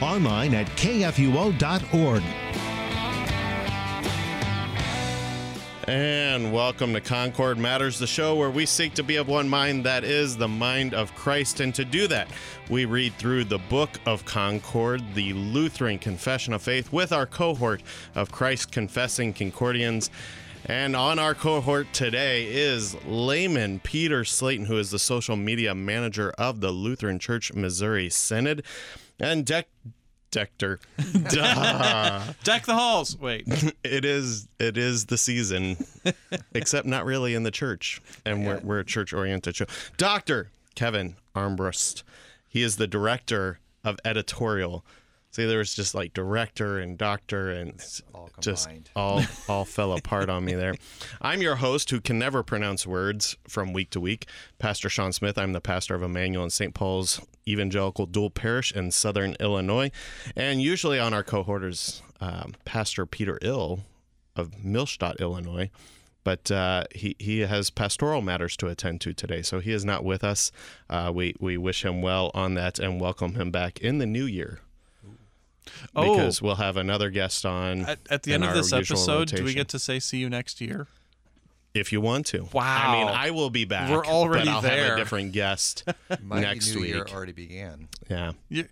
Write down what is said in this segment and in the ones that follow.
online at kfuo.org. And welcome to Concord Matters, the show where we seek to be of one mind, that is the mind of Christ. And to do that, we read through the book of Concord, the Lutheran Confession of Faith, with our cohort of Christ confessing Concordians. And on our cohort today is layman Peter Slayton, who is the social media manager of the Lutheran Church Missouri Synod, and Deck Dector. Duh. Deck the halls. Wait. it is it is the season, except not really in the church, and we're we're a church oriented show. Doctor Kevin Armbrust, he is the director of editorial. See, there was just like director and doctor, and it's just all all fell apart on me there. I'm your host, who can never pronounce words from week to week, Pastor Sean Smith. I'm the pastor of Emmanuel and St. Paul's Evangelical Dual Parish in Southern Illinois, and usually on our cohort is um, Pastor Peter Ill of Millstadt, Illinois. But uh, he he has pastoral matters to attend to today, so he is not with us. Uh, we we wish him well on that and welcome him back in the new year Oh, because we'll have another guest on at, at the end of this usual episode, do we get to say see you next year? if you want to. Wow. I mean, I will be back. We're already but I'll have there. a different guest next New week. Year already began. Yeah. You,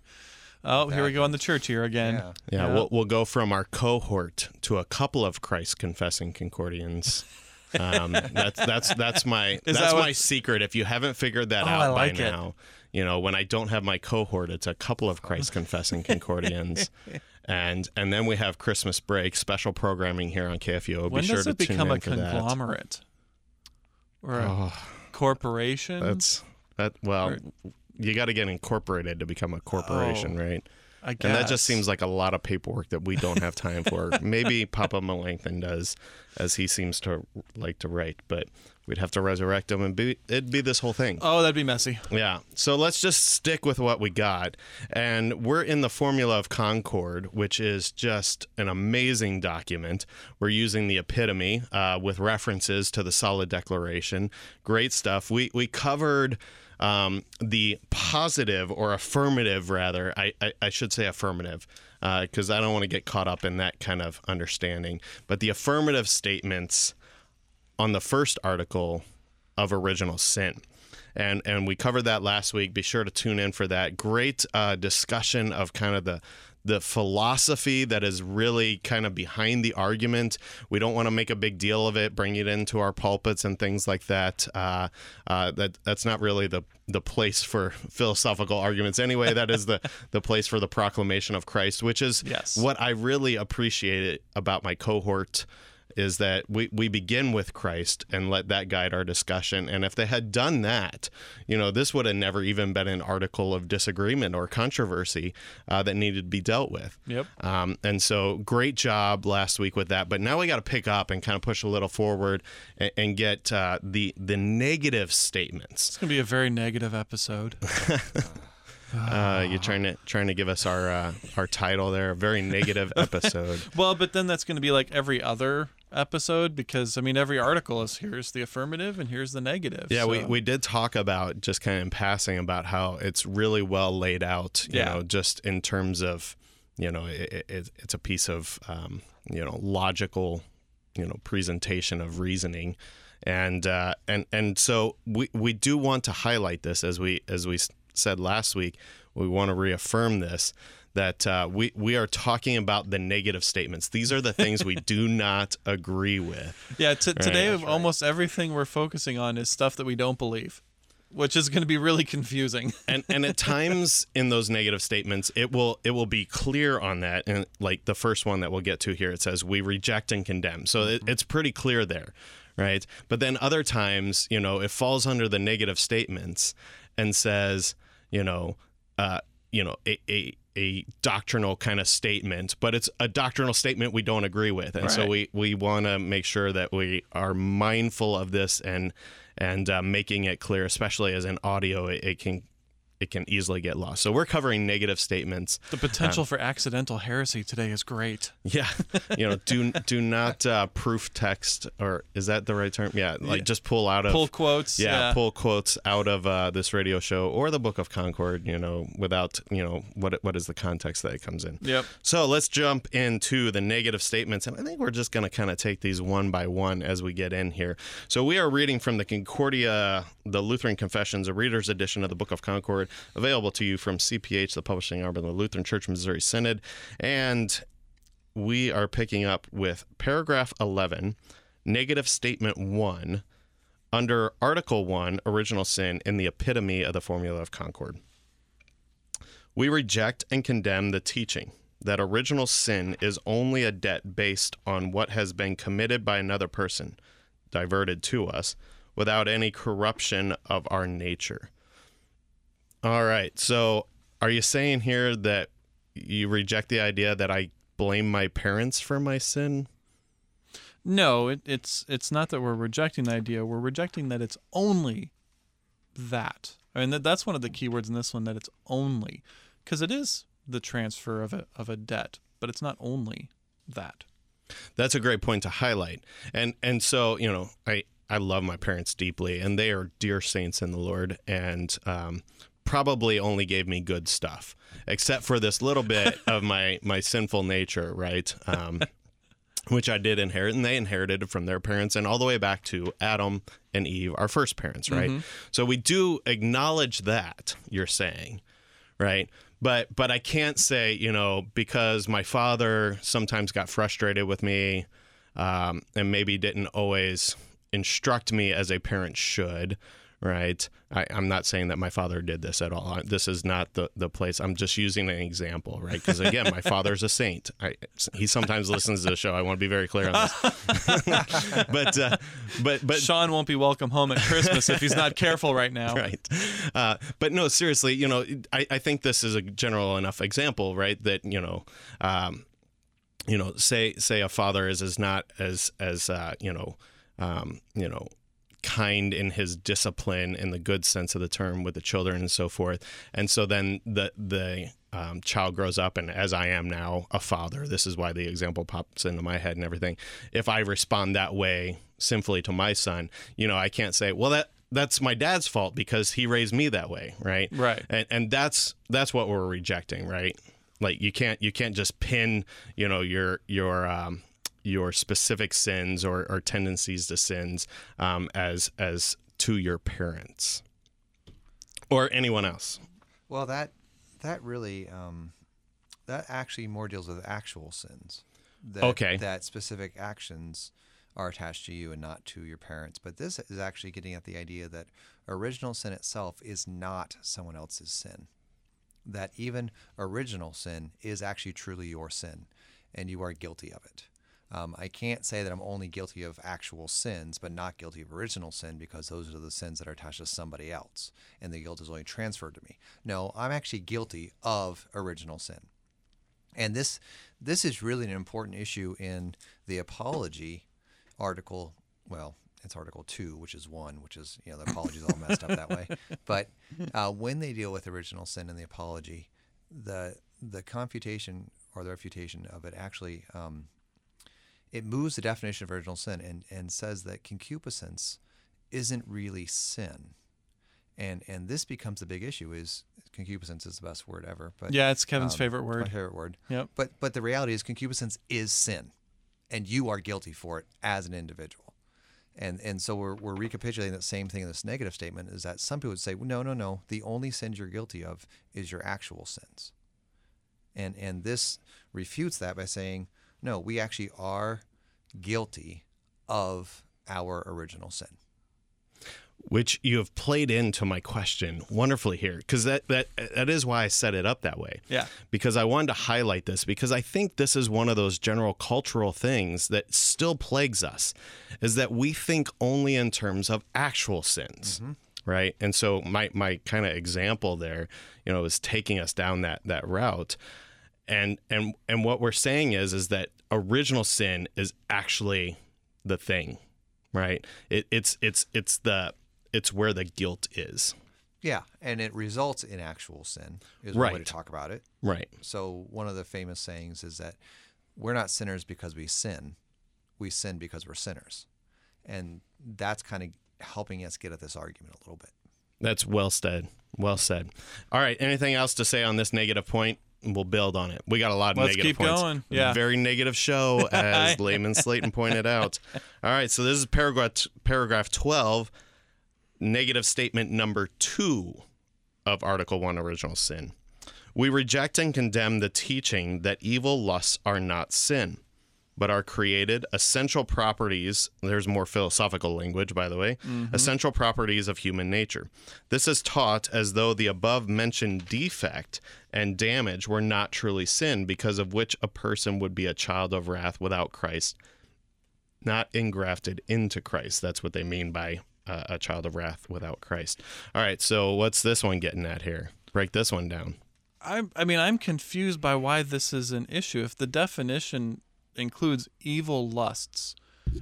oh, here we go on the church year again. Yeah. yeah, We'll we'll go from our cohort to a couple of Christ confessing Concordians. Um, that's that's that's my Is that's that what- my secret. If you haven't figured that Oh, out I by like it. now, you know when I don't have my cohort, it's a couple of Christ confessing Concordians, and and then we have Christmas break special programming here on KFUO. Be when sure does to it become a for that. conglomerate or a oh, corporation? That's that. Well, Or- you got to get incorporated to become a corporation, Oh, right? I guess. And that just seems like a lot of paperwork that we don't have time for. Maybe Papa Melanchthon does, as he seems to like to write, but we'd have to resurrect him, and be, it'd be this whole thing. Oh, that'd be messy. Yeah. So let's just stick with what we got. And we're in the Formula of Concord, which is just an amazing document. We're using the epitome uh, with references to the solid declaration. Great stuff. We, we covered um, the positive or affirmative, rather. I, I, I should say affirmative. Because I don't want to get caught up in that kind of understanding. But the affirmative statements on the first article of original sin and and we covered that last week be sure to tune in for that great uh, discussion of kind of the the philosophy that is really kind of behind the argument. We don't want to make a big deal of it, bring it into our pulpits and things like that. Uh, uh, that that's not really the the place for philosophical arguments anyway. That is the the place for the proclamation of Christ, which is Yes. what I really appreciate about my cohort is that we, we begin with Christ and let that guide our discussion. And if they had done that, you know, this would have never even been an article of disagreement or controversy uh, that needed to be dealt with. Yep. Um, and so great job last week with that. But now we got to pick up and kind of push a little forward and, and get uh, the the negative statements. It's gonna be a very negative episode. Uh, you're trying to trying to give us our uh, our title there, a very negative episode. well, but then that's gonna be like every other episode because I mean every article is here's the affirmative and here's the negative. Yeah, we, so- we did talk about just kind of in passing about how it's really well laid out, you Yeah. know, just in terms of, you know, it, it, it's a piece of, um, you know, logical, you know, presentation of reasoning. And, uh, and, and so we, we do want to highlight this as we, as we said last week, we want to reaffirm this that uh, we, we are talking about the negative statements. These are the things we do not agree with. Yeah, t- today that's almost everything we're focusing on is stuff that we don't believe, which is going to be really confusing. and and at times in those negative statements it will it will be clear on that and like the first one that we'll get to here it says we reject and condemn so it, it's pretty clear there right but then other times you know it falls under the negative statements and says you know uh you know a, a a doctrinal kind of statement, but it's a doctrinal statement we don't agree with, and so we we want to make sure that we are mindful of this and and uh, making it clear, especially as an audio, it, it can it can easily get lost. So we're covering negative statements. The potential for accidental heresy today is great. Yeah, you know, do do not uh, proof text, or is that the right term? Yeah, like Yeah. just pull out of Pull quotes. yeah, pull quotes out of uh, this radio show or the Book of Concord. You know, without you know what what is the context that it comes in. Yep. So let's jump into the negative statements, and I think we're just going to kind of take these one by one as we get in here. So we are reading from the Concordia, the Lutheran Confessions, a reader's edition of the Book of Concord, available to you from CPH, the publishing arm of the Lutheran Church Missouri Synod, and we are picking up with paragraph 11, negative statement 1, under Article 1, original sin, in the epitome of the formula of Concord. We reject and condemn the teaching that original sin is only a debt based on what has been committed by another person, diverted to us, without any corruption of our nature. All right. So, are you saying here that you reject the idea that I blame my parents for my sin? No, it, it's it's not that we're rejecting the idea. We're rejecting that it's only that. I mean, that, that's one of the key words in this one. That it's only, because it is the transfer of a of a debt, but it's not only that. That's a great point to highlight. And and so, you know, I I love my parents deeply and they are dear saints in the Lord and um probably only gave me good stuff except for this little bit of my my sinful nature, right? Um which I did inherit, and they inherited it from their parents, and all the way back to Adam and Eve, our first parents, right? So we do acknowledge that you're saying, right? But but I can't say, you know, because my father sometimes got frustrated with me, um, and maybe didn't always instruct me as a parent should, right? I, I'm not saying that my father did this at all. This is not the, the place. I'm just using an example, right? Because again, my father's a saint. I, he sometimes listens to the show. I want to be very clear on this. but uh, but but Sean won't be welcome home at Christmas if he's not careful right now. right. Uh, but no, seriously, you know, I, I think this is a general enough example, right? That you know, um, you know, say say a father is is not as as uh, you know, um, you know kind in his discipline in the good sense of the term with the children and so forth. And so then the the um, child grows up and as i am now a father this is why the example pops into my head and everything. If i respond that way sinfully to my son you know i can't say well that that's my dad's fault because he raised me that way right? Right. and, and that's that's what we're rejecting right? Like you can't you can't just pin you know your your um your specific sins or, or tendencies to sins um, as as to your parents or anyone else Well, that that really um, that actually more deals with actual sins. That, Okay. That specific actions are attached to you and not to your parents. But this is actually getting at the idea that original sin itself is not someone else's sin. That even original sin is actually truly your sin, and you are guilty of it. Um, I can't say that I'm only guilty of actual sins, but not guilty of original sin because those are the sins that are attached to somebody else, and the guilt is only transferred to me. No, I'm actually guilty of original sin, and this this is really an important issue in the apology article. Well, it's Article Two, which is one, which is you know the apology is all messed up that way. But uh, when they deal with original sin in the apology, the the confutation or the refutation of it actually um, it moves the definition of original sin and, and says that concupiscence isn't really sin. And and this becomes the big issue is concupiscence is the best word ever. But Yeah, it's Kevin's um, favorite word. My favorite word. Yep. But but the reality is concupiscence is sin. And you are guilty for it as an individual. And and so we're, we're recapitulating that same thing in this negative statement is that some people would say, no, no, no. The only sins you're guilty of is your actual sins. And and this refutes that by saying, no, we actually are guilty of our original sin. which you have played into my question wonderfully here because that, that that is why I set it up that way. Yeah. Because I wanted to highlight this because I think this is one of those general cultural things that still plagues us is that we think only in terms of actual sins. Mm-hmm. right? And so my my kind of example there, you know, is taking us down that that route. And and and what we're saying is is that original sin is actually the thing, right? It, it's it's it's the it's where the guilt is, Yeah, and it results in actual sin. Is one way to talk about it. right? So one of the famous sayings is that we're not sinners because we sin, we sin because we're sinners, and that's kind of helping us get at this argument a little bit. That's well said. Well said. All right. Anything else to say on this negative point? We'll build on it. We got a lot of Let's negative keep points. going. Yeah. Very negative show, as Layman Slayton pointed out. All right. So this is paragraph paragraph twelve, negative statement number two of Article One, original sin. We reject and condemn the teaching that evil lusts are not sin, but are created essential properties. There's more philosophical language, by the way. Mm-hmm. Essential properties of human nature. This is taught as though the above mentioned defect and damage were not truly sin, because of which a person would be a child of wrath without Christ, not engrafted into Christ. That's what they mean by uh, a child of wrath without Christ. All right, so what's this one getting at here? Break this one down. I I mean I'm confused by why this is an issue. If the definition includes evil lusts,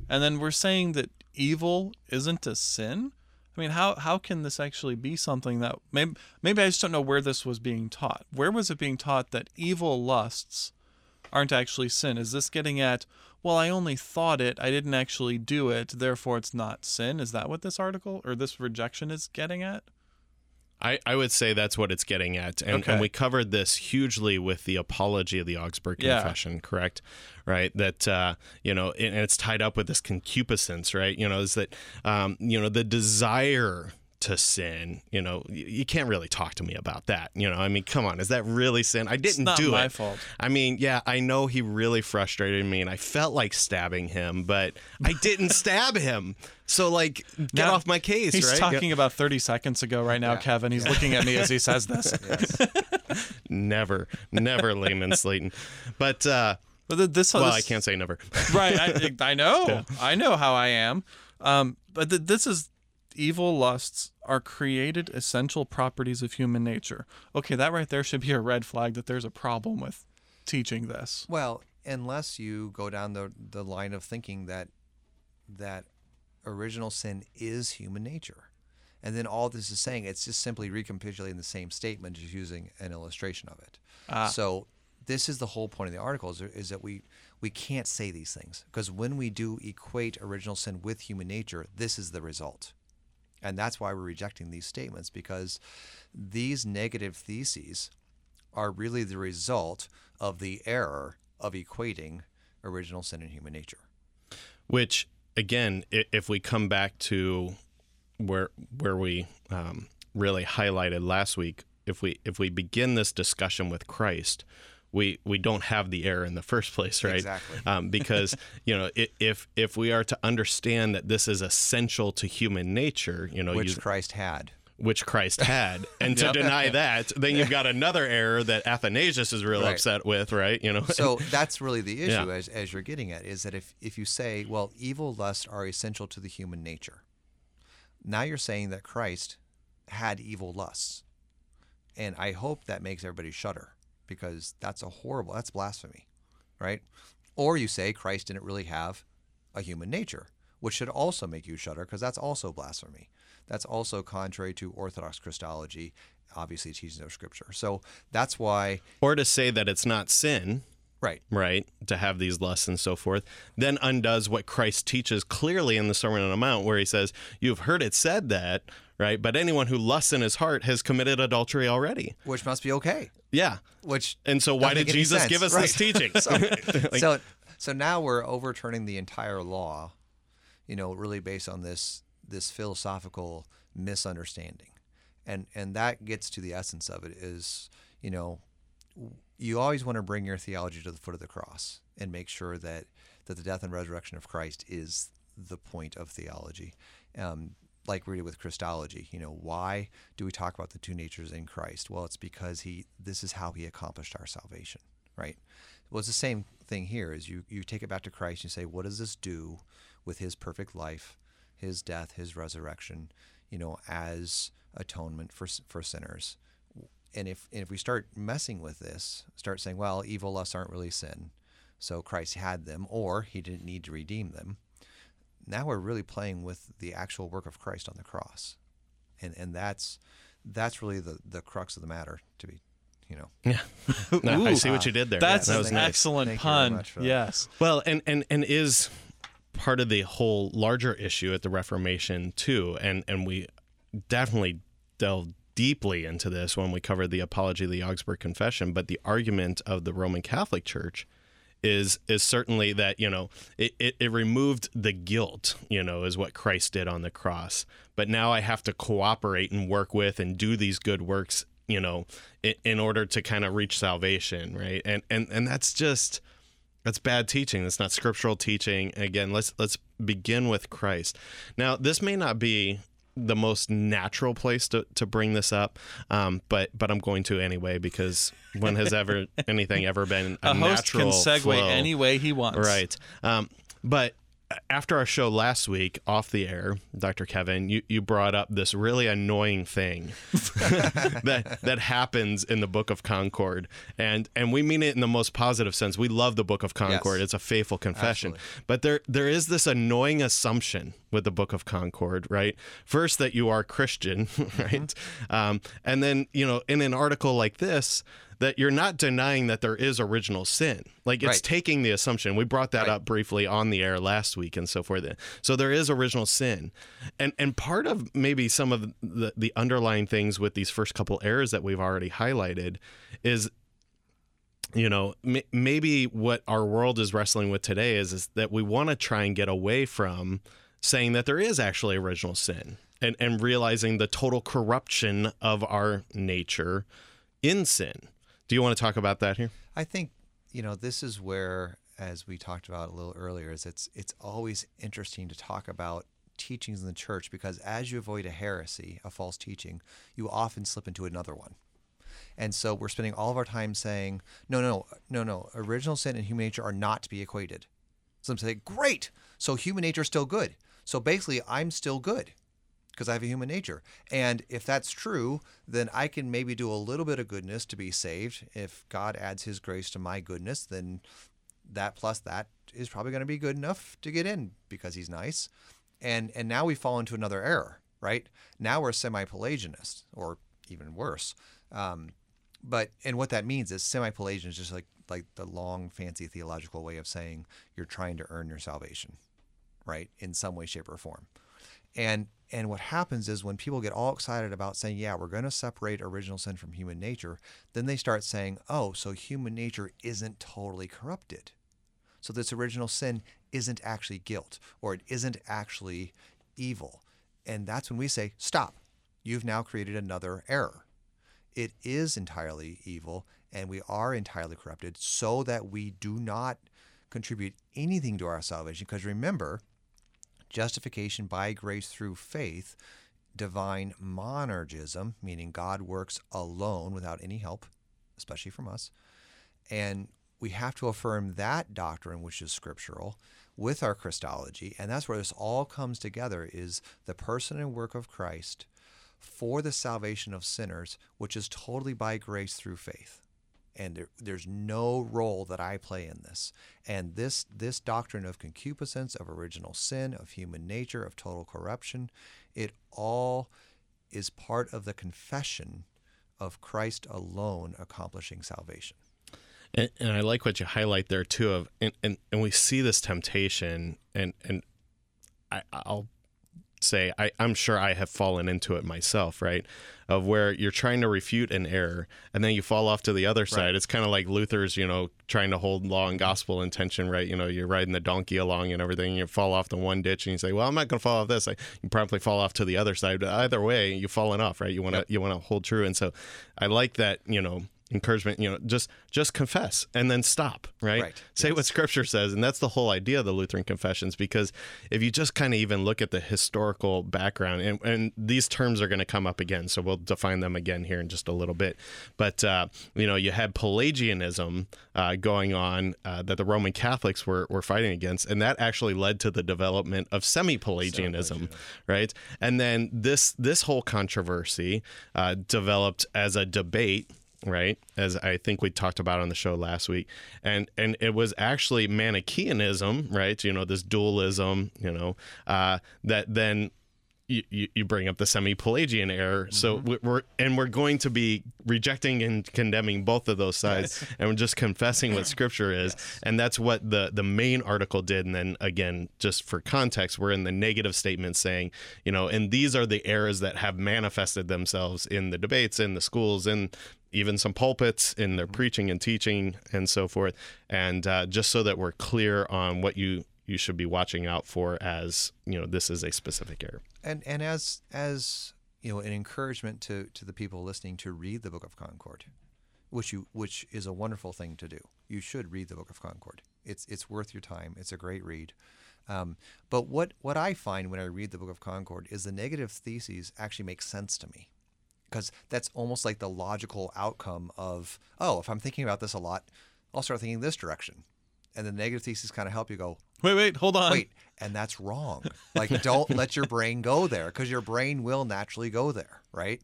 and then we're saying that evil isn't a sin, I mean how how can this actually be something that maybe maybe I just don't know where this was being taught. Where was it being taught that evil lusts aren't actually sin? Is this getting at well, I only thought it, I didn't actually do it, therefore it's not sin? Is that what this article or this rejection is getting at? I, I would say that's what it's getting at. And, Okay. and we covered this hugely with the apology of the Augsburg Yeah. Confession, correct? Right. That, uh, you know, and it's tied up with this concupiscence, right? You know, is that, um, you know, the desire to sin, you know, you, you can't really talk to me about that. You know, I mean, come on, is that really sin? I didn't not do my it. fault. I mean, yeah, I know he really frustrated me and I felt like stabbing him, but I didn't stab him. So, like, get Now, off my case, He's right? talking about 30 seconds ago right now, Yeah. Kevin. He's looking at me as he says this. never, never Layman Slayton. But, uh, But th- this, well, this- I can't say never. Right. I, I know. I know how I am. Um, but th- this is evil lusts are created essential properties of human nature. Okay, that right there should be a red flag that there's a problem with teaching this. Well, unless you go down the the line of thinking that that original sin is human nature. And then all this is saying, it's just simply recapitulating the same statement, just using an illustration of it. Ah. So this is the whole point of the article is, is that we we can't say these things because when we do equate original sin with human nature, this is the result. And that's why we're rejecting these statements because these negative theses are really the result of the error of equating original sin and human nature. Which, again, if we come back to where where we um, really highlighted last week, if we if we begin this discussion with Christ, we we don't have the error in the first place, right? Exactly. Um, because you know, if if we are to understand that this is essential to human nature, you know, which use- Christ had. which Christ had, and to Yep. deny that, then you've got another error that Athanasius is real Right. upset with, right? You know, So that's really the issue, Yeah. as, as you're getting at, is that if, if you say, well, evil lusts are essential to the human nature, now you're saying that Christ had evil lusts. And I hope that makes everybody shudder because that's a horrible, that's blasphemy, right? Or you say Christ didn't really have a human nature, which should also make you shudder because that's also blasphemy. That's also contrary to Orthodox Christology, obviously teachings of Scripture. So that's why, or to say that it's not sin, right? right, to have these lusts and so forth, then undoes what Christ teaches clearly in the Sermon on the Mount, where he says, You've heard it said that, right? But anyone who lusts in his heart has committed adultery already. Which must be okay. Yeah. Which And so why did Jesus give us Right. this teaching? Like, so so now we're overturning the entire law, you know, really based on this this philosophical misunderstanding. And and that gets to the essence of it is, you know, you always want to bring your theology to the foot of the cross and make sure that that the death and resurrection of Christ is the point of theology. Um, like we did with Christology, you know, why do we talk about the two natures in Christ? Well, it's because he this is how he accomplished our salvation, right? Well, it's the same thing here. Is you you take it back to Christ and you say, what does this do with his perfect life, his death, his resurrection? you know, as atonement for for sinners. And if and if we start messing with this, start saying, well, evil lusts aren't really sin, so Christ had them, or He didn't need to redeem them. Now we're really playing with the actual work of Christ on the cross, and and that's that's really the the crux of the matter. To be, you know, Yeah. No, I see what you did there. That's that was an nice. excellent Thank pun. much that. Yes. Well, and and and is part of the whole larger issue at the Reformation too, and and we definitely delved deeply into this when we covered the Apology of the Augsburg Confession. But the argument of the Roman Catholic Church is is certainly that you know it, it, it removed the guilt you know is what christ did on the cross. But now i have to cooperate and work with and do these good works you know in, in order to kind of reach salvation right? And and and that's just that's bad teaching. That's not scriptural teaching. Again let's let's begin with christ. Now this may not be the most natural place to, to bring this up um, but but i'm going to anyway because when has ever anything ever been a, A host can natural segue flow? any way he wants. Right. Um, but after our show last week, off the air, Dr. Kevin, you, you brought up this really annoying thing that that happens in the Book of Concord, and and we mean it in the most positive sense. We love the Book of Concord; Yes. it's a faithful confession. Absolutely. But there there is this annoying assumption with the Book of Concord, right? First, that you are Christian, right, um, and then you know, in an article like this. That you're not denying that there is original sin. Like it's Right. taking the assumption. We brought that Right. up briefly on the air last week and so forth. So there is original sin. And and part of maybe some of the, the underlying things with these first couple errors that we've already highlighted is you know m- maybe what our world is wrestling with today is is that we want to try and get away from saying that there is actually original sin and and realizing the total corruption of our nature in sin. Do you want to talk about that here? I think you know this is where, as we talked about a little earlier, is it's it's always interesting to talk about teachings in the church because as you avoid a heresy, a false teaching, you often slip into another one. And so we're spending all of our time saying, no, no, no, no, original sin and human nature are not to be equated. Some I'm great. So human nature is still good. So basically, I'm still good because I have a human nature. And if that's true, then I can maybe do a little bit of goodness to be saved. If God adds his grace to my goodness, then that plus that is probably going to be good enough to get in because he's nice. And and now we fall into another error, right? Now we're semi-Pelagianists or even worse. Um, but and what that means is semi-Pelagian is just like like the long fancy theological way of saying you're trying to earn your salvation, right? In some way shape or form. And and what happens is when people get all excited about saying, "Yeah, we're going to separate original sin from human nature," then they start saying, "Oh, so human nature isn't totally corrupted." So this original sin isn't actually guilt or it isn't actually evil. And that's when we say, "Stop. You've now created another error." It is entirely evil and we are entirely corrupted so that we do not contribute anything to our salvation because remember, justification by grace through faith, divine monergism, meaning God works alone without any help, especially from us. And we have to affirm that doctrine, which is scriptural, with our Christology. And that's where this all comes together is the person and work of Christ for the salvation of sinners, which is totally by grace through faith and there, there's no role that I play in this. And this this doctrine of concupiscence, of original sin, of human nature, of total corruption, it all is part of the confession of Christ alone accomplishing salvation. And, and I like what you highlight there too. Of and, and, and we see this temptation, and and I, I'll say I, I'm sure I have fallen into it myself, right? Of where you're trying to refute an error, and then you fall off to the other side. It's kind of like Luther's, you know, trying to hold law and gospel in tension, right? You know, you're riding the donkey along and everything, and you fall off the one ditch, and you say, "Well, I'm not going to fall off this." Like, you promptly fall off to the other side. But either way, you've fallen off, right? You want to you want to hold true, and so I like that. You know, encouragement you know just just confess and then stop right, Right. say what scripture says and that's the whole idea of the lutheran confessions because if you just kind of even look at the historical background and, and these terms are going to come up again so we'll define them again here in just a little bit. But uh, you know you had pelagianism uh, going on uh, that the roman catholics were, were fighting against and that actually led to the development of semi-pelagianism. right? And then this this whole controversy uh, developed as a debate right? As i think we talked about on the show last week. And and it was actually manichaeanism right? You know this dualism you know uh, that then you, you bring up the semi-pelagian error. So we- we're and we're going to be rejecting and condemning both of those sides and we're just confessing what scripture is. And that's what the the main article did. And then again just for context we're in the negative statement saying you know and these are the errors that have manifested themselves in the debates in the schools and even some pulpits in their preaching and teaching and so forth. And uh, just so that we're clear on what you you should be watching out for as you know this is a specific error and and as as you know an encouragement to to the people listening to read the book of concord which you which is a wonderful thing to do you should read the book of concord. It's it's worth your time. It's a great read. Um, but what what i find when i read the book of concord is the negative theses actually make sense to me because that's almost like the logical outcome of oh if i'm thinking about this a lot i'll start thinking this direction. And the negative theses kind of help you go Wait, wait, hold on. wait and that's wrong. Like don't let your brain go there because your brain will naturally go there right?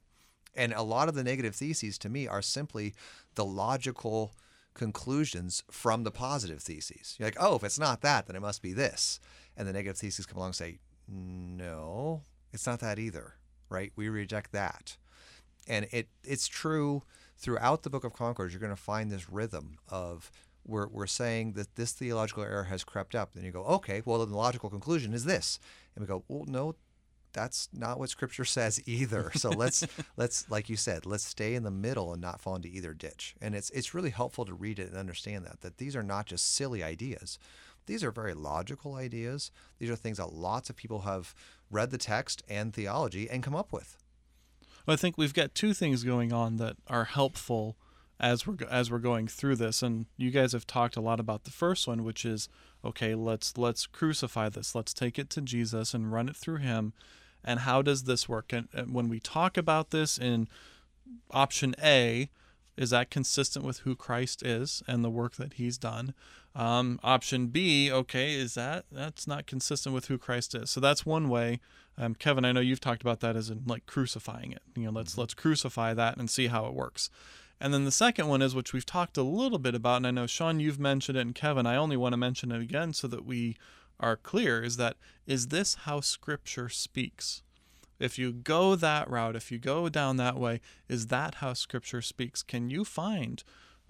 And a lot of the negative theses to me are simply the logical conclusions from the positive theses. You're like oh if it's not that then it must be this. And the negative theses come along and say no it's not that either right? We reject that and it it's true throughout the book of concord you're going to find this rhythm of we're, we're saying that this theological error has crept up. Then you go okay well then the logical conclusion is this. And we go well no that's not what scripture says either. So let's let's like you said let's stay in the middle and not fall into either ditch. And it's it's really helpful to read it and understand that that these are not just silly ideas. These are very logical ideas. These are things that lots of people have read the text and theology and come up with I think we've got two things going on that are helpful as we're as we're going through this, and you guys have talked a lot about the first one, which is okay. Let's let's crucify this. Let's take it to Jesus and run it through Him. And how does this work? And, and when we talk about this in option A, is that consistent with who Christ is and the work that He's done? Um, option B, okay, is that that's not consistent with who Christ is? So that's one way. Um, Kevin, I know you've talked about that as in like crucifying it. You know, let's let's crucify that and see how it works. And then the second one is which we've talked a little bit about, and I know Sean, you've mentioned it, and Kevin, I only want to mention it again so that we are clear. Is that is this how Scripture speaks? If you go that route, if you go down that way, is that how Scripture speaks? Can you find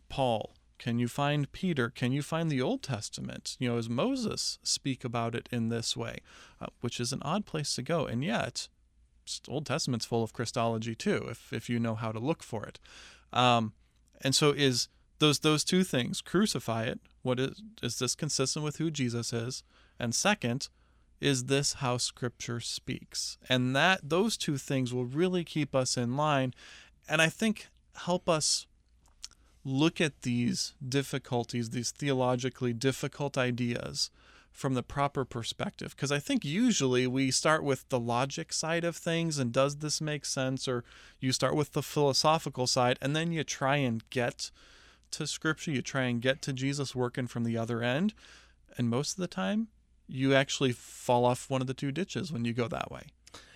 Paul? Can you find Peter? Can you find the Old Testament? You know, as Moses speak about it in this way, uh, which is an odd place to go, and yet Old Testament's full of Christology too, if if you know how to look for it. Um, and so is those those two things crucify it. What is is this consistent with who Jesus is? And second, is this how Scripture speaks? And that those two things will really keep us in line, and I think help us look at these difficulties, these theologically difficult ideas from the proper perspective. Because i think usually we start with the logic side of things and does this make sense? Or you start with the philosophical side and then you try and get to scripture you try and get to jesus working from the other end. And most of the time you actually fall off one of the two ditches when you go that way.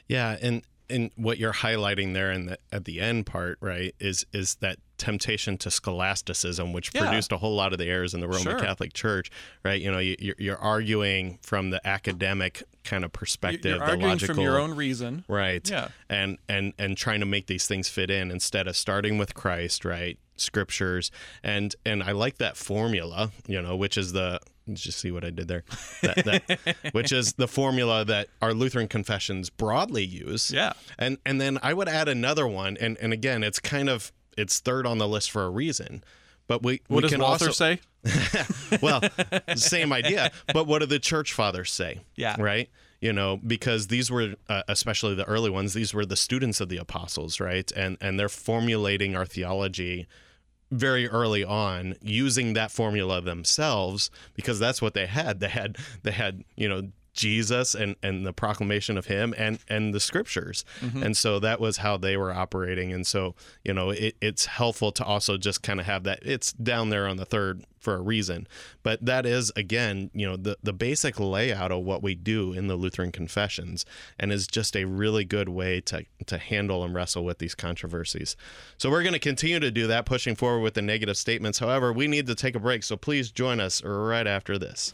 Yeah, and and what you're highlighting there in the at the end part, right, is is that temptation to scholasticism, which Yeah. produced a whole lot of the errors in the Roman Sure. Catholic Church, right? You know, you, you're, you're arguing from the academic kind of perspective, you're the arguing logical, from your own reason right? Yeah. and and and trying to make these things fit in instead of starting with Christ, right? Scriptures, and and I like that formula, you know, which is the did you see what I did there? That, that, which is the formula that our Lutheran confessions broadly use. Yeah. And and then I would add another one, and and again, it's kind of it's third on the list for a reason. But we what we does can walther also say well, same idea. But what do the church fathers say? Yeah. Right? You know, because these were, uh, especially the early ones, these were the students of the apostles, right? And and they're formulating our theology very early on using that formula themselves because that's what they had. They had they had you know Jesus and and the proclamation of him and and the scriptures. Mm-hmm. And so that was how they were operating and so, you know, it, it's helpful to also just kind of have that it's down there on the third for a reason. But that is again, you know, the the basic layout of what we do in the Lutheran confessions and is just a really good way to to handle and wrestle with these controversies. So we're going to continue to do that pushing forward with the negative statements. However, we need to take a break, so please join us right after this.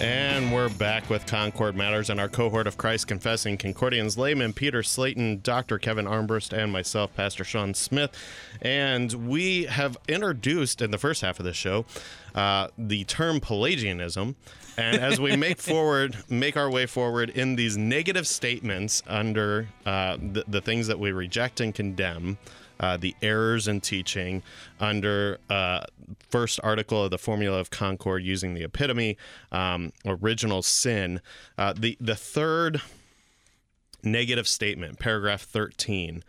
And we're back with Concord Matters and our cohort of Christ Confessing Concordians layman Peter Slayton, Dr. Kevin Armbrust, and myself, Pastor Sean Smith. And we have introduced in the first half of the show uh, the term Pelagianism. And as we make forward, make our way forward in these negative statements under uh, the, the things that we reject and condemn, uh, the errors in teaching under uh, first article of the formula of concord using the epitome um, original sin. Uh, the the third negative statement paragraph 13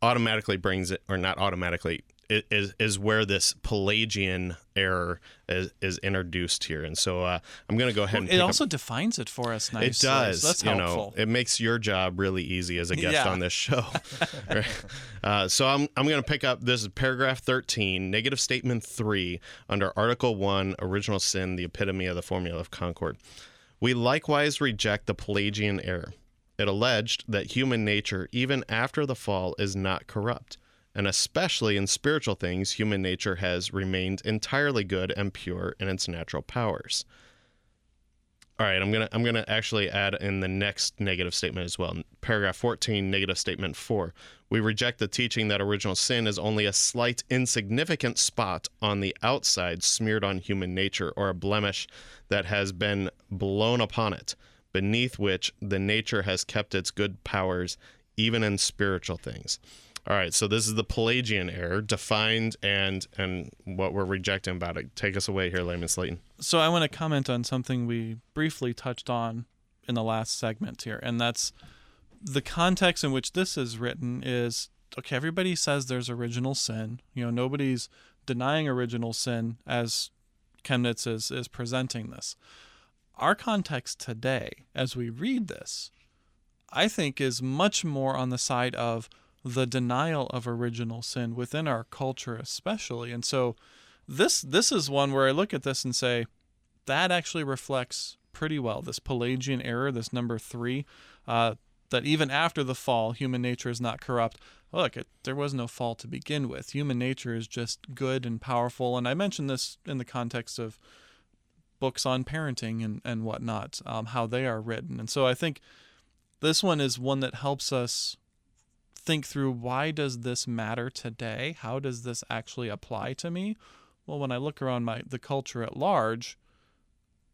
automatically brings it or not automatically is is where this Pelagian error is, is introduced here, and so uh, I'm going to go ahead and It pick up- also defines it for us nicely. it does. So that's helpful. know, it makes your job really easy as a guest Yeah. on this show. Right. uh, so I'm I'm going to pick up this is paragraph 13, negative statement three under Article One, original sin, the epitome of the formula of concord. We likewise reject the Pelagian error. It alleged that human nature, even after the fall, is not corrupt. And especially in spiritual things, human nature has remained entirely good and pure in its natural powers. All right, I'm gonna I'm gonna actually add in the next negative statement as well. Paragraph 14, negative statement four. We reject the teaching that original sin is only a slight, insignificant spot on the outside smeared on human nature, or a blemish that has been blown upon it, beneath which the nature has kept its good powers, even in spiritual things. All right, so this is the Pelagian error defined and and what we're rejecting about it. Take us away here, Layman Slayton. So I want to comment on something we briefly touched on in the last segment here, and that's the context in which this is written is okay, everybody says there's original sin. You know, nobody's denying original sin as Chemnitz is, is presenting this. Our context today, as we read this, I think is much more on the side of the denial of original sin within our culture especially. And so this this is one where I look at this and say that actually reflects pretty well this Pelagian error, this number three, uh, that even after the fall, human nature is not corrupt. Look, it, there was no fall to begin with. Human nature is just good and powerful. And I mentioned this in the context of books on parenting and, and whatnot, um, how they are written. And so I think this one is one that helps us think through why does this matter today? How does this actually apply to me? Well, when I look around my the culture at large,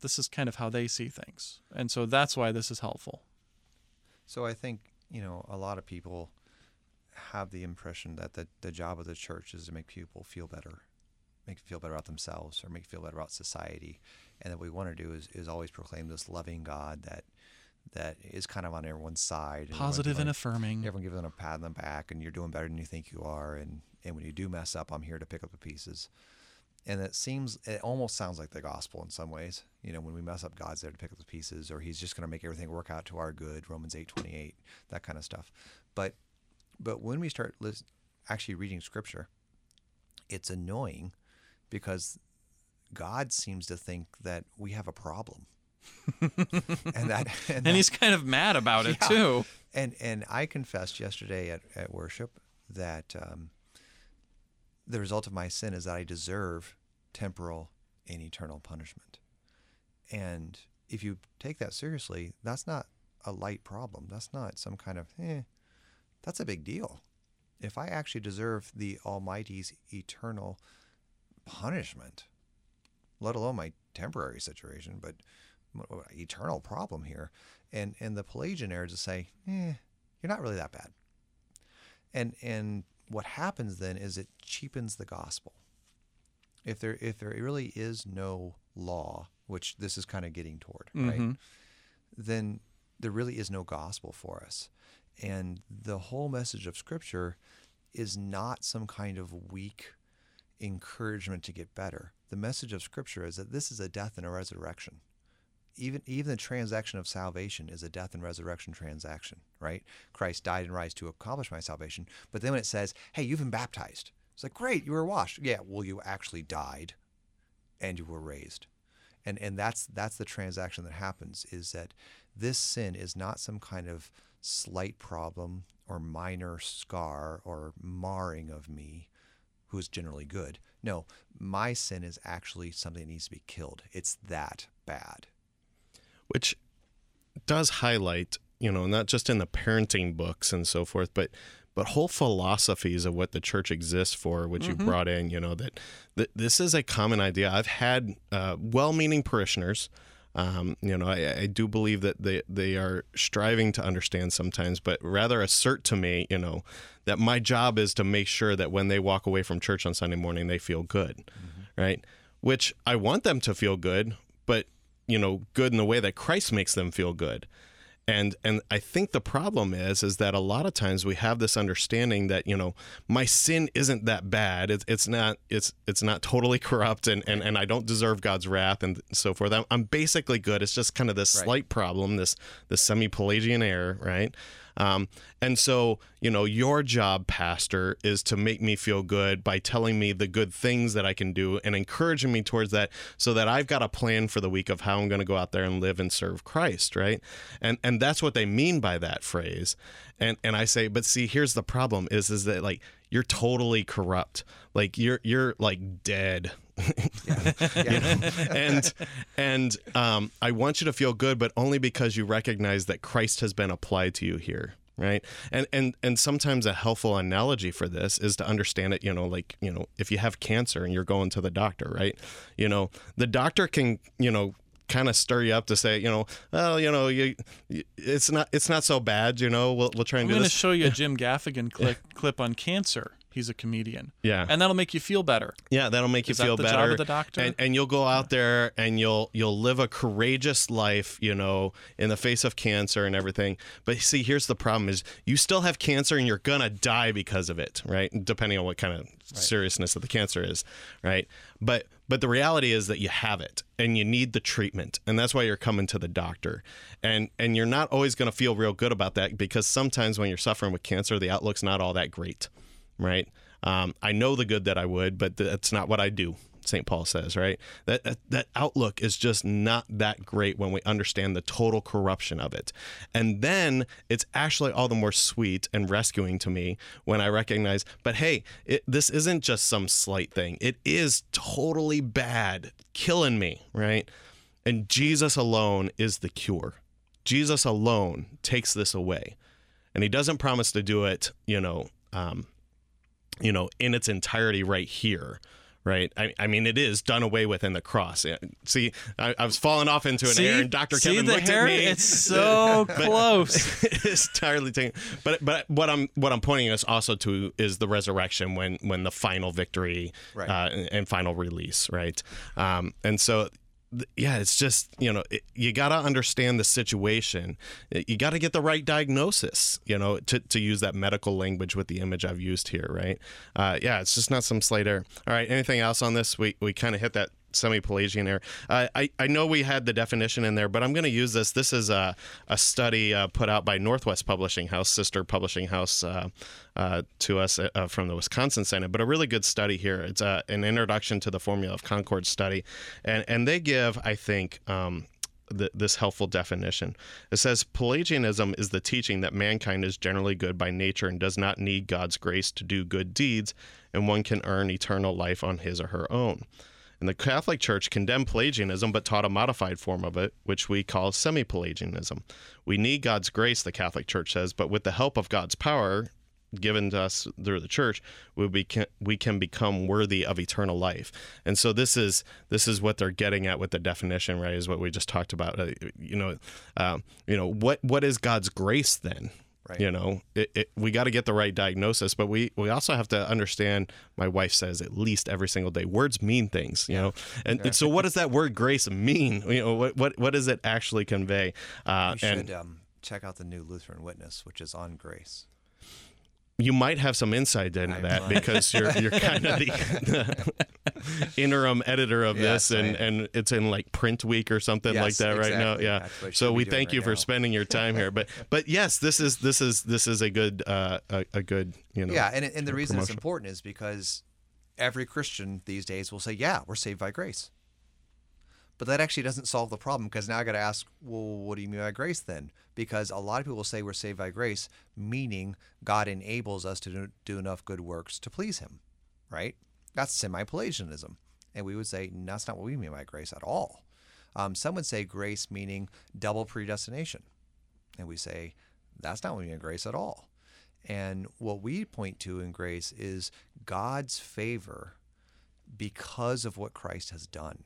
this is kind of how they see things. And so that's why this is helpful. So I think, you know, a lot of people have the impression that the, the job of the church is to make people feel better, make feel better about themselves or make feel better about society. And that we want to do is, is always proclaim this loving God that that is kind of on everyone's side. and Positive and affirming. Everyone gives them a pat on the back and you're doing better than you think you are. And, and when you do mess up, I'm here to pick up the pieces. And it seems, it almost sounds like the gospel in some ways. You know, when we mess up, God's there to pick up the pieces, or He's just going to make everything work out to our good. Romans eight twenty eight, that kind of stuff. But, but when we start lis- actually reading Scripture, it's annoying because God seems to think that we have a problem. and that and, And that- he's kind of mad about it Yeah. too. and and I confessed yesterday at, at worship that um, the result of my sin is that I deserve temporal and eternal punishment. And if you take that seriously, that's not a light problem. That's not some kind of eh. That's a big deal. If I actually deserve the Almighty's eternal punishment, let alone my temporary situation, but eternal problem here. And and the Pelagian to say, eh, you're not really that bad. And and what happens then is it cheapens the gospel. If there if there really is no law, which this is kind of getting toward, right? Then there really is no gospel for us. And the whole message of Scripture is not some kind of weak encouragement to get better. The message of Scripture is that this is a death and a resurrection. Even even the transaction of salvation is a death and resurrection transaction, right? Christ died and rise to accomplish my salvation. But then when it says, "Hey, you've been baptized," it's like, "Great, you were washed." Yeah, well, you actually died, and you were raised, and and that's that's the transaction that happens. Is that this sin is not some kind of slight problem or minor scar or marring of me who is generally good. No, my sin is actually something that needs to be killed. It's that bad. Which does highlight, you know, not just in the parenting books and so forth, but but whole philosophies of what the church exists for, which you brought in, you know, that, that this is a common idea. I've had uh, well-meaning parishioners. Um, you know, I, I do believe that they they are striving to understand sometimes, but rather assert to me, you know, that my job is to make sure that when they walk away from church on Sunday morning, they feel good, right? Which I want them to feel good, but you know, good in the way that Christ makes them feel good. And and I think the problem is is that a lot of times we have this understanding that you know my sin isn't that bad. It's it's not it's it's not totally corrupt and and, and I don't deserve God's wrath and so forth. I'm, I'm basically good. It's just kind of this Right. slight problem, this this semi Pelagian error, right? Um, and so, you know, your job, pastor, is to make me feel good by telling me the good things that I can do and encouraging me towards that so that I've got a plan for the week of how I'm going to go out there and live and serve Christ, right? And and that's what they mean by that phrase. And and I say, but see, here's the problem is is that like you're totally corrupt. Like you're you're like dead. and and um, I want you to feel good, but only because you recognize that Christ has been applied to you here, right? And and and sometimes a helpful analogy for this is to understand it. You know, like you know, if you have cancer and you're going to the doctor, right? You know, the doctor can you know kind of stir you up to say, you know, well, you know, you, you it's not it's not so bad. You know, we'll we'll try and I'm do going to show you a Jim Gaffigan clip, clip on cancer. He's a comedian. Yeah. And that'll make you feel better. Yeah, that'll make you Is that feel the better. job of the doctor? And, and you'll go out there and you'll you'll live a courageous life, you know, in the face of cancer and everything. But see, here's the problem: is you still have cancer and you're gonna die because of it, right? Depending on what kind of seriousness of the cancer is, right? But but the reality is that you have it and you need the treatment, and that's why you're coming to the doctor. And and you're not always gonna feel real good about that because sometimes when you're suffering with cancer, the outlook's not all that great right? Um, I know the good that I would, but that's not what I do. St. Paul says, right? That, that that outlook is just not that great when we understand the total corruption of it. And then it's actually all the more sweet and rescuing to me when I recognize, but hey, it, this isn't just some slight thing. It is totally bad, killing me, right? And Jesus alone is the cure. Jesus alone takes this away. And he doesn't promise to do it, you know, um, you know, in its entirety right here. Right. I, I mean, it is done away with in the cross. See, I, I was falling off into an See, air, and Dr. see Kevin the looked hair? at me. It's so close. it's entirely taken. But but what I'm what I'm pointing us also to is the resurrection when when the final victory Right. uh, and, and final release, right? Um, and so. Yeah, it's just you know it, you got to understand the situation. You got to get the right diagnosis. You know to, to use that medical language with the image I've used here, right? Uh, yeah, it's just not some slight error. All right, anything else on this? We we kind of hit that semi-Pelagian error. Uh, I, I know we had the definition in there, but I'm going to use this. This is a, a study uh, put out by Northwest Publishing House, sister publishing house uh, uh, to us uh, from the Wisconsin Synod, but a really good study here. It's uh, an introduction to the Formula of Concord study. And, and they give, I think, um, th- this helpful definition. It says Pelagianism is the teaching that mankind is generally good by nature and does not need God's grace to do good deeds, and one can earn eternal life on his or her own. And the Catholic Church condemned Pelagianism but taught a modified form of it, which we call semi Pelagianism. We need God's grace, the Catholic Church says, but with the help of God's power, given to us through the church, we be, we can become worthy of eternal life. And so this is this is what they're getting at with the definition, right? Is what we just talked about. Uh, you know, uh, you know what what is God's grace then? Right. You know, it, it, we got to get the right diagnosis, but we we also have to understand. My wife says at least every single day, words mean things. You know, and, and so what does that word grace mean? You know, what what what does it actually convey? Uh, You and should um, check out the new Lutheran Witness, which is on grace. You might have some insight into I that might. because you're you're kind of the, the interim editor of Yes, this and and it's in like print week or something like Yes, that right now. yeah. That's what I so we thank you right for spending your time here. But but yes this is this is this is a good uh a, a good you know Yeah, and, and the reason it's important is because every Christian these days will say, "Yeah, we're saved by grace," but that actually doesn't solve the problem because now I got to ask, "Well, what do you mean by grace then?" Because a lot of people say we're saved by grace, meaning God enables us to do, enough good works to please Him, right? That's semi-Pelagianism, and we would say that's not what we mean by grace at all. Um, some would say grace meaning double predestination, and we say that's not what we mean by grace at all. And what we point to in grace is God's favor because of what Christ has done,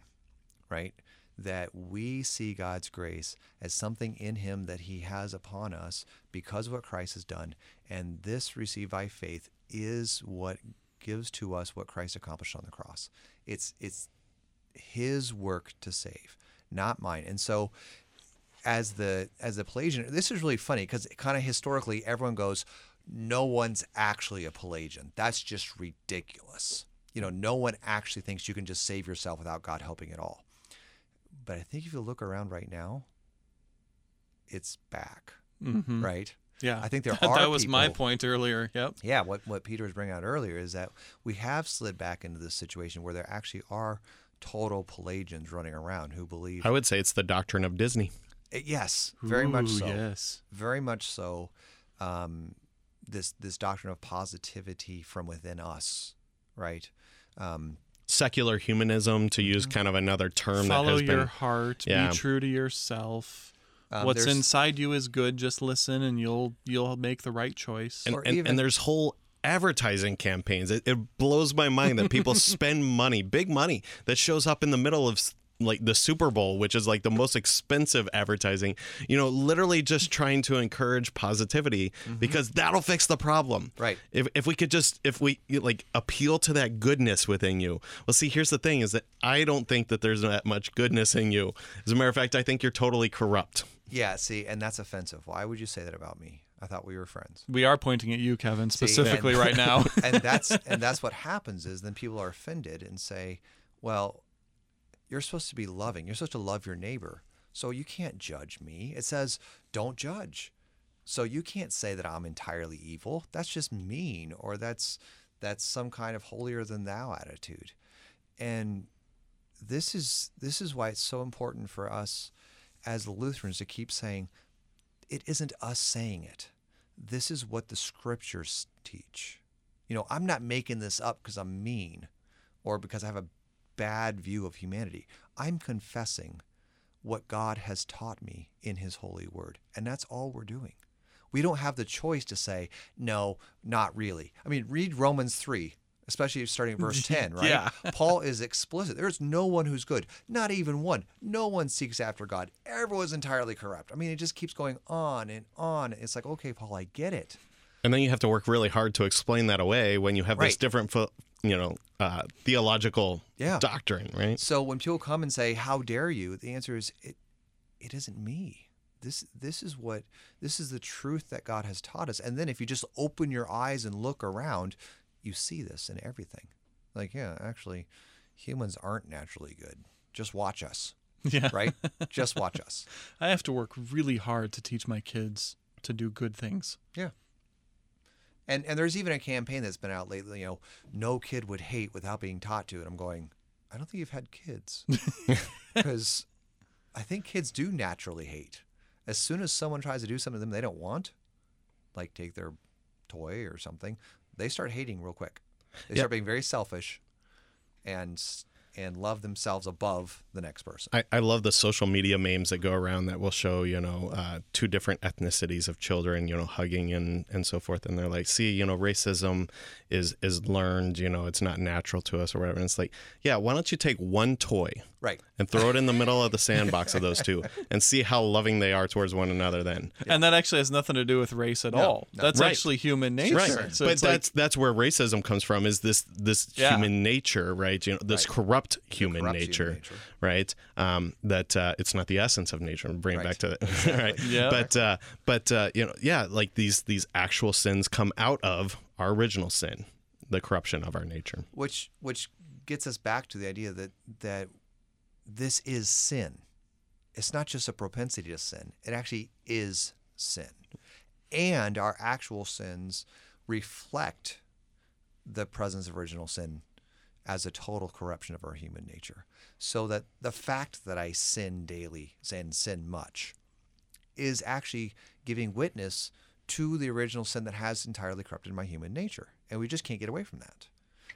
right? That we see God's grace as something in Him that He has upon us because of what Christ has done. And this received by faith is what gives to us what Christ accomplished on the cross. It's, it's His work to save, not mine. And so, as the as the Pelagian, this is really funny because kind of historically, everyone goes, no one's actually a Pelagian. That's just ridiculous. You know, no one actually thinks you can just save yourself without God helping at all. But I think if you look around right now, it's back, Mhm. right? Yeah, I think there that, are that was my point earlier. Yep. Yeah, what what Peter was bringing out earlier is that we have slid back into this situation where there actually are total Pelagians running around who believe. i would say it's the doctrine of disney Uh, yes, very much so. Yes. very much so um, this this doctrine of positivity from within us right um, secular humanism to use kind of another term Follow that has your been heart. Yeah. Be true to yourself. Um, What's there's- inside you is good. Just listen, and you'll you'll make the right choice. and, Or and, even- and there's whole advertising campaigns it, it blows my mind that people spend money big money that shows up in the middle of s- like the super bowl which is like the most expensive advertising you know literally just trying to encourage positivity mm-hmm. because that'll fix the problem. Right. if, if we could just if we like appeal to that goodness within you. Well see here's the thing is that i don't think that there's that much goodness in you. As a matter of fact i think you're totally corrupt. Yeah see and that's offensive. Why would you say that about me? I thought we were friends. We are pointing at you, Kevin, See, specifically and- right now. and that's and that's what happens is then people are offended and say well you're supposed to be loving. You're supposed to love your neighbor. So you can't judge me. It says don't judge. So you can't say that i'm entirely evil. That's just mean or that's that's some kind of holier than thou attitude. And this is this is why it's so important for us as lutherans to keep saying it isn't us saying it. This is what the scriptures teach. You know i'm not making this up because i'm mean or because i have a bad view of humanity. I'm confessing what god has taught me in his holy word and that's all we're doing. We don't have the choice to say no not really. I mean read romans 3 especially starting verse 10 right? Yeah. paul is explicit. There's no one who's good not even one. No one seeks after god. Everyone's entirely corrupt. I mean it just keeps going on and on. It's like okay paul i get it. And then you have to work really hard to explain that away when you have this different pho- you know uh, theological Yeah. doctrine right So when people come and say, "How dare you?" the answer is, "It, it isn't me. This, this is what, this is the truth that God has taught us." And then if you just open your eyes and look around, you see this in everything. Like, yeah, actually, humans aren't naturally good. Just watch us, yeah. right? just watch us. I have to work really hard to teach my kids to do good things. Yeah. And and there's even a campaign that's been out lately. You know, no kid would hate without being taught to. And I'm going, I don't think you've had kids, because I think kids do naturally hate. As soon as someone tries to do something to them they don't want, like take their toy or something, they start hating real quick. They Yeah. start being very selfish and and love themselves above the next person. I, I love the social media memes that go around that will show, you know, uh, two different ethnicities of children, you know, hugging and, and so forth. And they're like, see, you know, racism is is learned, you know, it's not natural to us or whatever. And it's like, yeah, why don't you take one toy Right. and throw it in the middle of the sandbox of those two and see how loving they are towards one another then. And that actually has nothing to do with race at all. no. That's Right. actually human nature. Right. So but it's like- that's that's where racism comes from is this this Yeah. human nature, right? You know, this Right. corrupt human corrupt human nature, nature. right? Um, that uh, it's not the essence of nature. Bring it back to that, right? Yeah. But uh, but uh, you know, yeah, like these these actual sins come out of our original sin, the corruption of our nature. which which gets us back to the idea that that this is sin. It's not just a propensity to sin. It actually is sin. And our actual sins reflect the presence of original sin as a total corruption of our human nature. So that the fact that I sin daily and sin much is actually giving witness to the original sin that has entirely corrupted my human nature. And we just can't get away from that.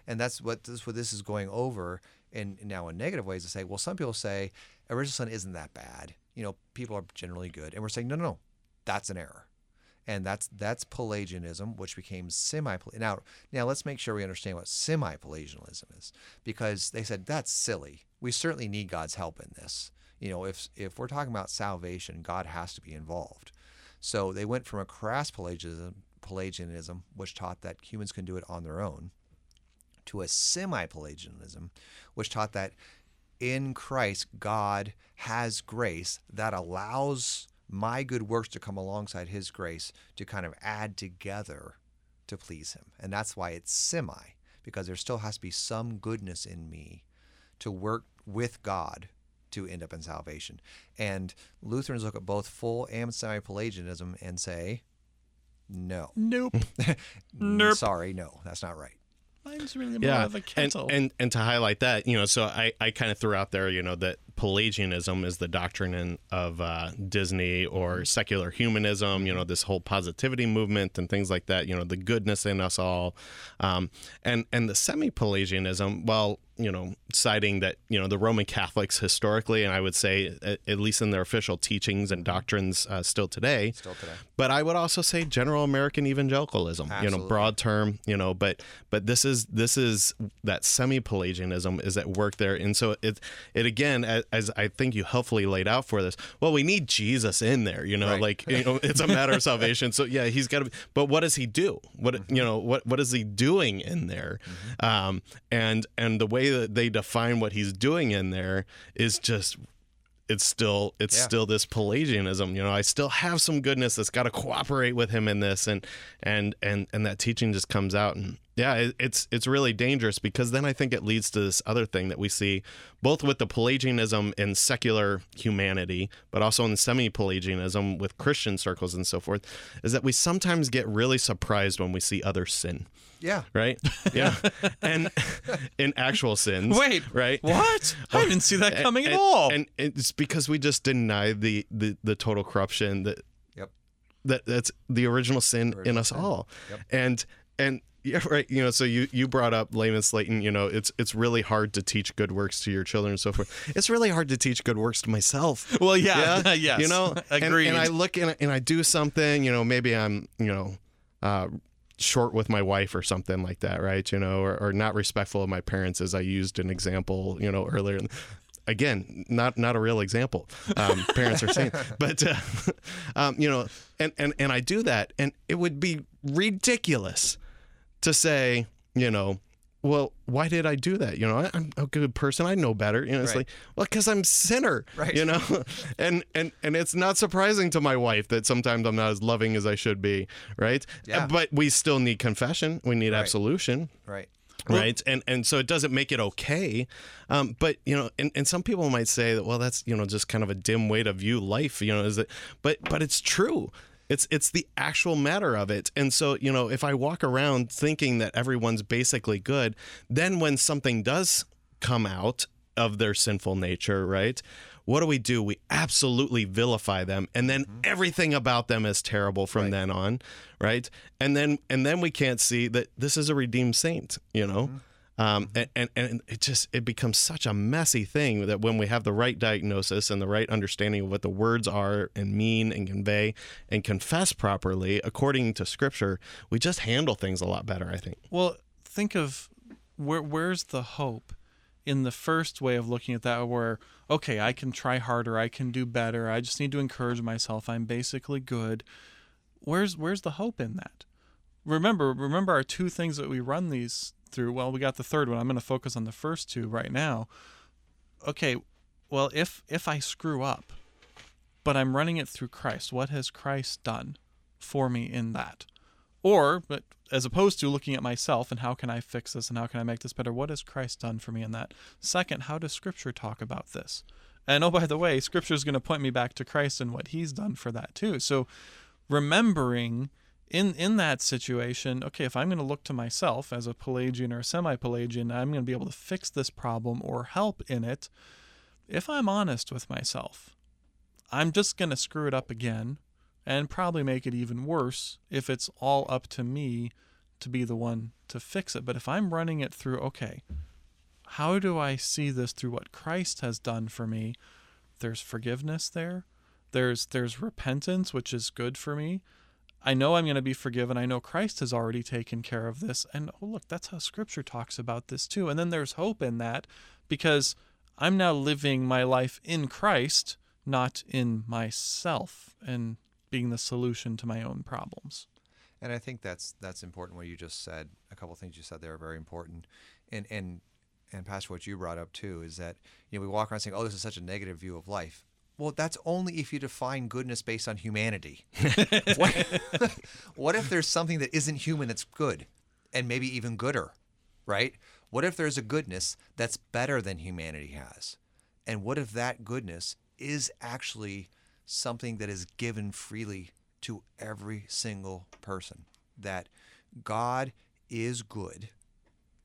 And that's what this what this is going over in now in negative ways to say, well, some people say original sin isn't that bad. You know, people are generally good. And we're saying, no, no, no, that's an error. And that's that's Pelagianism, which became semi now now let's make sure we understand what semi Pelagianism is. Because they said that's silly. We certainly need God's help in this. You know, if if we're talking about salvation, God has to be involved. So they went from a crass Pelagianism, Pelagianism, which taught that humans can do it on their own, to a semi Pelagianism, which taught that in Christ, God has grace that allows my good works to come alongside his grace to kind of add together to please him. And that's why it's semi, because there still has to be some goodness in me to work with God to end up in salvation. And Lutherans look at both full and semi Pelagianism and say, no. nope. Nope. Sorry, no, that's not right. Mine's really more yeah of a and, kettle. and and to highlight that you know so i i kind of threw out there you know that pelagianism is the doctrine in, of uh, disney or secular humanism you know this whole positivity movement and things like that you know the goodness in us all. Um, and and the semi-pelagianism well you know citing that you know the roman catholics historically and i would say at, at least in their official teachings and doctrines uh, still today Still today. but I would also say general American evangelicalism, you know, broad term, you know, but but this is this is that semi-Pelagianism is at work there, and so it it again, as, as I think you helpfully laid out for this. Well, we need Jesus in there, you know, Right. like you know, it's a matter of salvation. So yeah, he's got to. But what does he do? What Mm-hmm. you know, what what is he doing in there? Um, and and the way that they define what he's doing in there is just it's still it's Yeah. still this Pelagianism. You know, I still have some goodness that's got to cooperate with him in this, and and and and that teaching just comes out, and yeah, it's it's really dangerous because then I think it leads to this other thing that we see both with the Pelagianism in secular humanity, but also in semi-Pelagianism with Christian circles and so forth, is that we sometimes get really surprised when we see others sin. Yeah. Right? Yeah. and in actual sins. Wait, Right? What? I didn't see that coming and, at all. And it's because we just deny the the, the total corruption that Yep. that that's the original sin in us sin. all. Yep. And and yeah, right. You know, so you you brought up Layman Slayton. You know, it's it's really hard to teach good works to your children and so forth. It's really hard to teach good works to myself. well, yeah, yes. You know, and- agreed. And, I look and, and I do something. You know, maybe I'm you know. Uh, short with my wife or something like that right you know or, or not respectful of my parents as i used an example you know earlier again not not a real example um, parents are saying but uh, um, you know and, and and i do that and it would be ridiculous to say you know well why did i do that you know I, i'm a good person i know better you know it's Right. like well because i'm sinner Right. you know and and and it's not surprising to my wife that sometimes i'm not as loving as i should be right Yeah. but we still need confession we need Right. absolution Right. right and and so it doesn't make it okay um, but you know and, and some people might say that well that's you know just kind of a dim way to view life you know is it but but it's true it's it's the actual matter of it and so you know if i walk around thinking that everyone's basically good then when something does come out of their sinful nature, right? What do we do? We absolutely vilify them, and then mm-hmm. everything about them is terrible from then on, right? And then and then we can't see that this is a redeemed saint, you know. Mm-hmm. Um, and, and and it just it becomes such a messy thing that when we have the right diagnosis and the right understanding of what the words are and mean and convey and confess properly according to Scripture, we just handle things a lot better. I think. Well, think of where where's the hope in the first way of looking at that where okay, I can try harder, I can do better, I just need to encourage myself, I'm basically good. Where's where's the hope in that? Remember, remember our two things that we run these through. Well, we got the third one. I'm going to focus on the first two right now. Okay, well, if if I screw up, but I'm running it through Christ, what has Christ done for me in that? Or, but as opposed to looking at myself and how can I fix this and how can I make this better, what has Christ done for me in that? Second, how does Scripture talk about this? And oh, by the way, Scripture is going to point me back to Christ and what He's done for that too. So, remembering in in that situation, okay, if I'm going to look to myself as a Pelagian or a semi-Pelagian, I'm going to be able to fix this problem or help in it. If I'm honest with myself, I'm just going to screw it up again and probably make it even worse if it's all up to me to be the one to fix it. But if I'm running it through, okay, how do I see this through what Christ has done for me? There's forgiveness there. There's there's repentance, which is good for me. I know I'm going to be forgiven. I know Christ has already taken care of this. And oh, look, that's how scripture talks about this too. And then there's hope in that because I'm now living my life in Christ, not in myself and being the solution to my own problems. And I think that's that's important. What you just said, a couple things you said there are very important. And and and Pastor, what you brought up too is that you know we walk around saying, "Oh, this is such a negative view of life." Well, that's only if you define goodness based on humanity. what, what if there's something that isn't human that's good, and maybe even gooder, right? What if there's a goodness that's better than humanity has, and what if that goodness is actually something that is given freely to every single person? That God is good.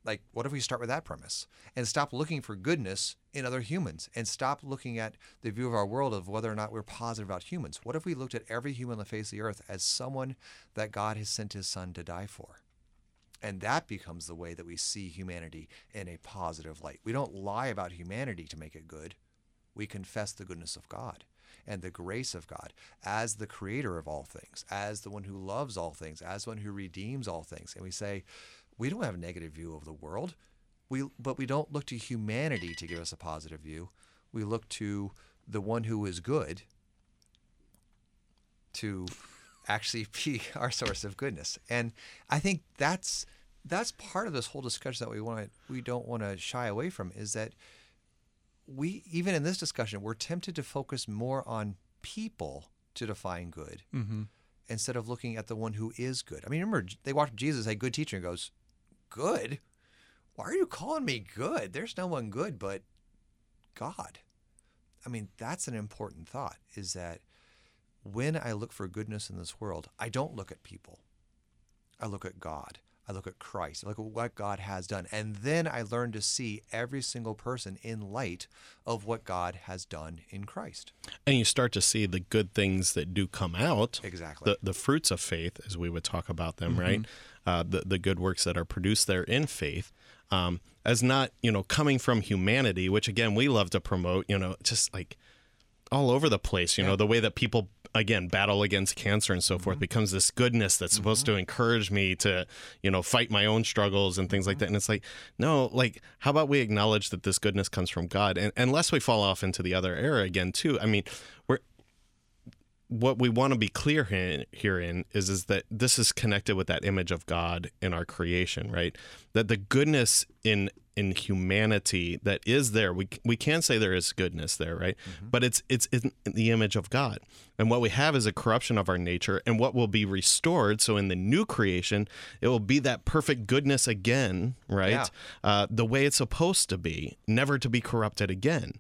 Like, what if we start with that premise and stop looking for goodness in other humans and stop looking at the view of our world of whether or not we're positive about humans? What if we looked at every human on the face of the earth as someone that God has sent his son to die for? And that becomes the way that we see humanity in a positive light. We don't lie about humanity to make it good. We confess the goodness of God and the grace of God as the creator of all things, as the one who loves all things, as one who redeems all things. And we say, we don't have a negative view of the world. We, but we don't look to humanity to give us a positive view. We look to the one who is good to actually be our source of goodness. And I think that's that's part of this whole discussion that we want we don't want to shy away from is that we even in this discussion we're tempted to focus more on people to define good Mm-hmm. instead of looking at the one who is good. I mean, remember they walked Jesus, a good teacher, and goes, "Good? Why are you calling me good? There's no one good but God." I mean, that's an important thought. Is that when I look for goodness in this world, I don't look at people. I look at God. I look at Christ. I look at what God has done. And then I learn to see every single person in light of what God has done in Christ. And you start to see the good things that do come out. Exactly. The, the fruits of faith, as we would talk about them, right? Uh, the, the good works that are produced there in faith. Um, as not, you know, coming from humanity, which again, we love to promote, you know, just like all over the place, you know, the way that people again battle against cancer and so forth mm-hmm. becomes this goodness that's supposed mm-hmm. to encourage me to you know fight my own struggles and things like mm-hmm. that. And it's like no like how about we acknowledge that this goodness comes from god? And unless we fall off into the other era again too. I mean we're what we want to be clear here, herein is is that this is connected with that image of God in our creation, right? That the goodness in in humanity that is there, we we can say there is goodness there, right? But it's it's in the image of God, and what we have is a corruption of our nature, and what will be restored. So in the new creation, it will be that perfect goodness again, right? Yeah. Uh, the way it's supposed to be, never to be corrupted again.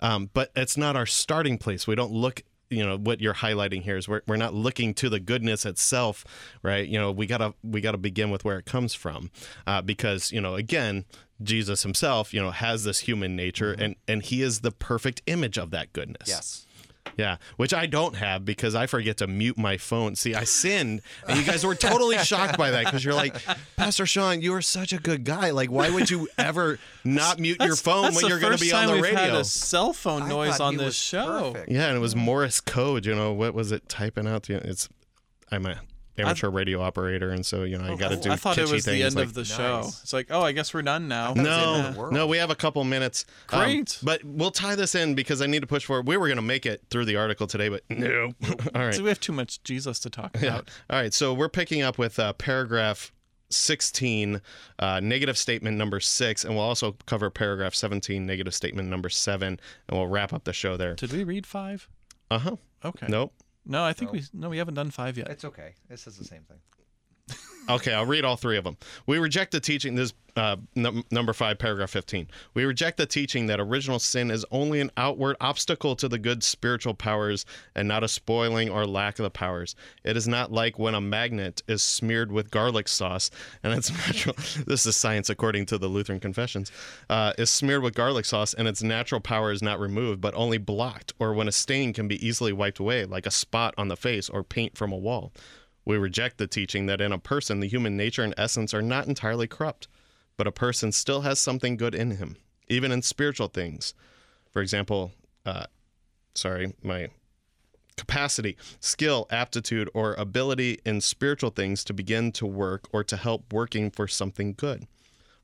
Um, but it's not our starting place. We don't look you know what you're highlighting here is we're, we're not looking to the goodness itself right? You know we gotta we gotta begin with where it comes from uh, because you know again jesus himself you know has this human nature and and he is the perfect image of that goodness. Yes. Yeah, which I don't have because I forget to mute my phone. See, I sinned, and you guys were totally shocked by that because you're like, Pastor Sean, you are such a good guy. Like, why would you ever not mute your phone when you're going to be on time the we've had radio? a cell phone noise on this show. perfect. Yeah, and it was Morse code. You know what was it typing out? You It's I'm a amateur radio operator, and so you know I got to do. I thought it kitschy was the end like- of the show. Nice. It's like, oh, I guess we're done now. was the end No, of the world. no, we have a couple minutes. Um, Great. but we'll tie this in because I need to push forward. We were going to make it through the article today, but no. All right. So we have too much Jesus to talk about. All right, so we're picking up with uh, paragraph 16, uh, negative statement number six, and we'll also cover paragraph 17, negative statement number seven, and we'll wrap up the show there. Did we read five? Uh huh. Okay. Nope. No, I think we no, we haven't done five yet. It's okay. This is the same thing. Okay, I'll read all three of them. We reject the teaching. This uh, num- number five, paragraph fifteen. We reject the teaching that original sin is only an outward obstacle to the good spiritual powers and not a spoiling or lack of the powers. It is not like when a magnet is smeared with garlic sauce and its natural. this is science according to the Lutheran Confessions. Uh, is smeared with garlic sauce and its natural power is not removed but only blocked, or when a stain can be easily wiped away, like a spot on the face or paint from a wall. We reject the teaching that in a person, the human nature and essence are not entirely corrupt, but a person still has something good in him, even in spiritual things. For example, uh, sorry, my capacity, skill, aptitude, or ability in spiritual things to begin to work or to help working for something good.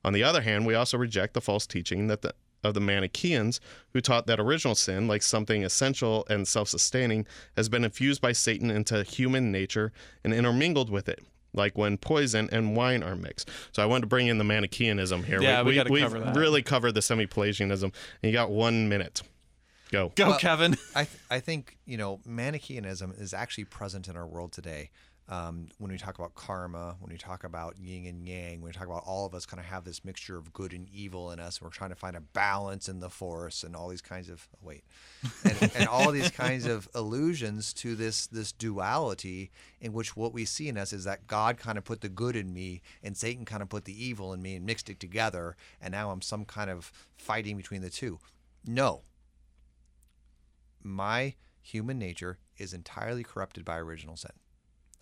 On the other hand, we also reject the false teaching that the of the Manichaeans, who taught that original sin, like something essential and self sustaining, has been infused by Satan into human nature and intermingled with it, like when poison and wine are mixed. So I wanted to bring in the Manichaeanism here. Yeah, we gotta we've cover that. really covered the semi Pelagianism. And you got one minute. Go. Go, Well, Kevin. I th- I think you know Manichaeanism is actually present in our world today. Um, when we talk about karma, when we talk about yin and yang, when we talk about all of us kind of have this mixture of good and evil in us, we're trying to find a balance in the force and all these kinds of oh, wait, and, and all these kinds of allusions to this this duality in which what we see in us is that God kind of put the good in me and Satan kind of put the evil in me and mixed it together, and now I'm some kind of fighting between the two. No, my human nature is entirely corrupted by original sin.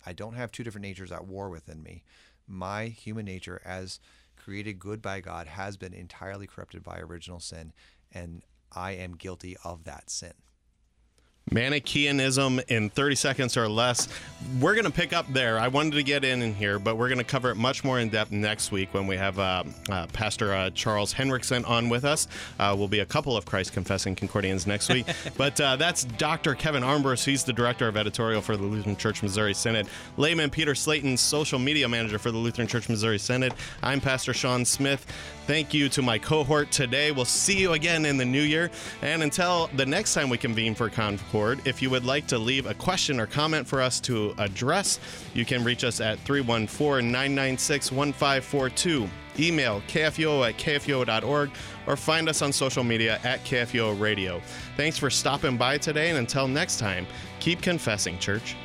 I don't have two different natures at war within me. My human nature, as created good by God, has been entirely corrupted by original sin, and I am guilty of that sin. Manichaeanism in 30 seconds or less. We're going to pick up there. I wanted to get in in here, but we're going to cover it much more in depth next week when we have uh, uh, Pastor uh, Charles Henrickson on with us. Uh, will be a couple of Christ Confessing Concordians next week. but uh, that's Dr. Kevin Armbrust. He's the director of editorial for the Lutheran Church Missouri Synod. Layman Peter Slayton, social media manager for the Lutheran Church Missouri Synod. I'm Pastor Sean Smith. Thank you to my cohort today. We'll see you again in the new year. And until the next time we convene for Concord, if you would like to leave a question or comment for us to address, you can reach us at 314 996 1542. Email kfuo at kfuo.org or find us on social media at KFUO Radio. Thanks for stopping by today, and until next time, keep confessing, church.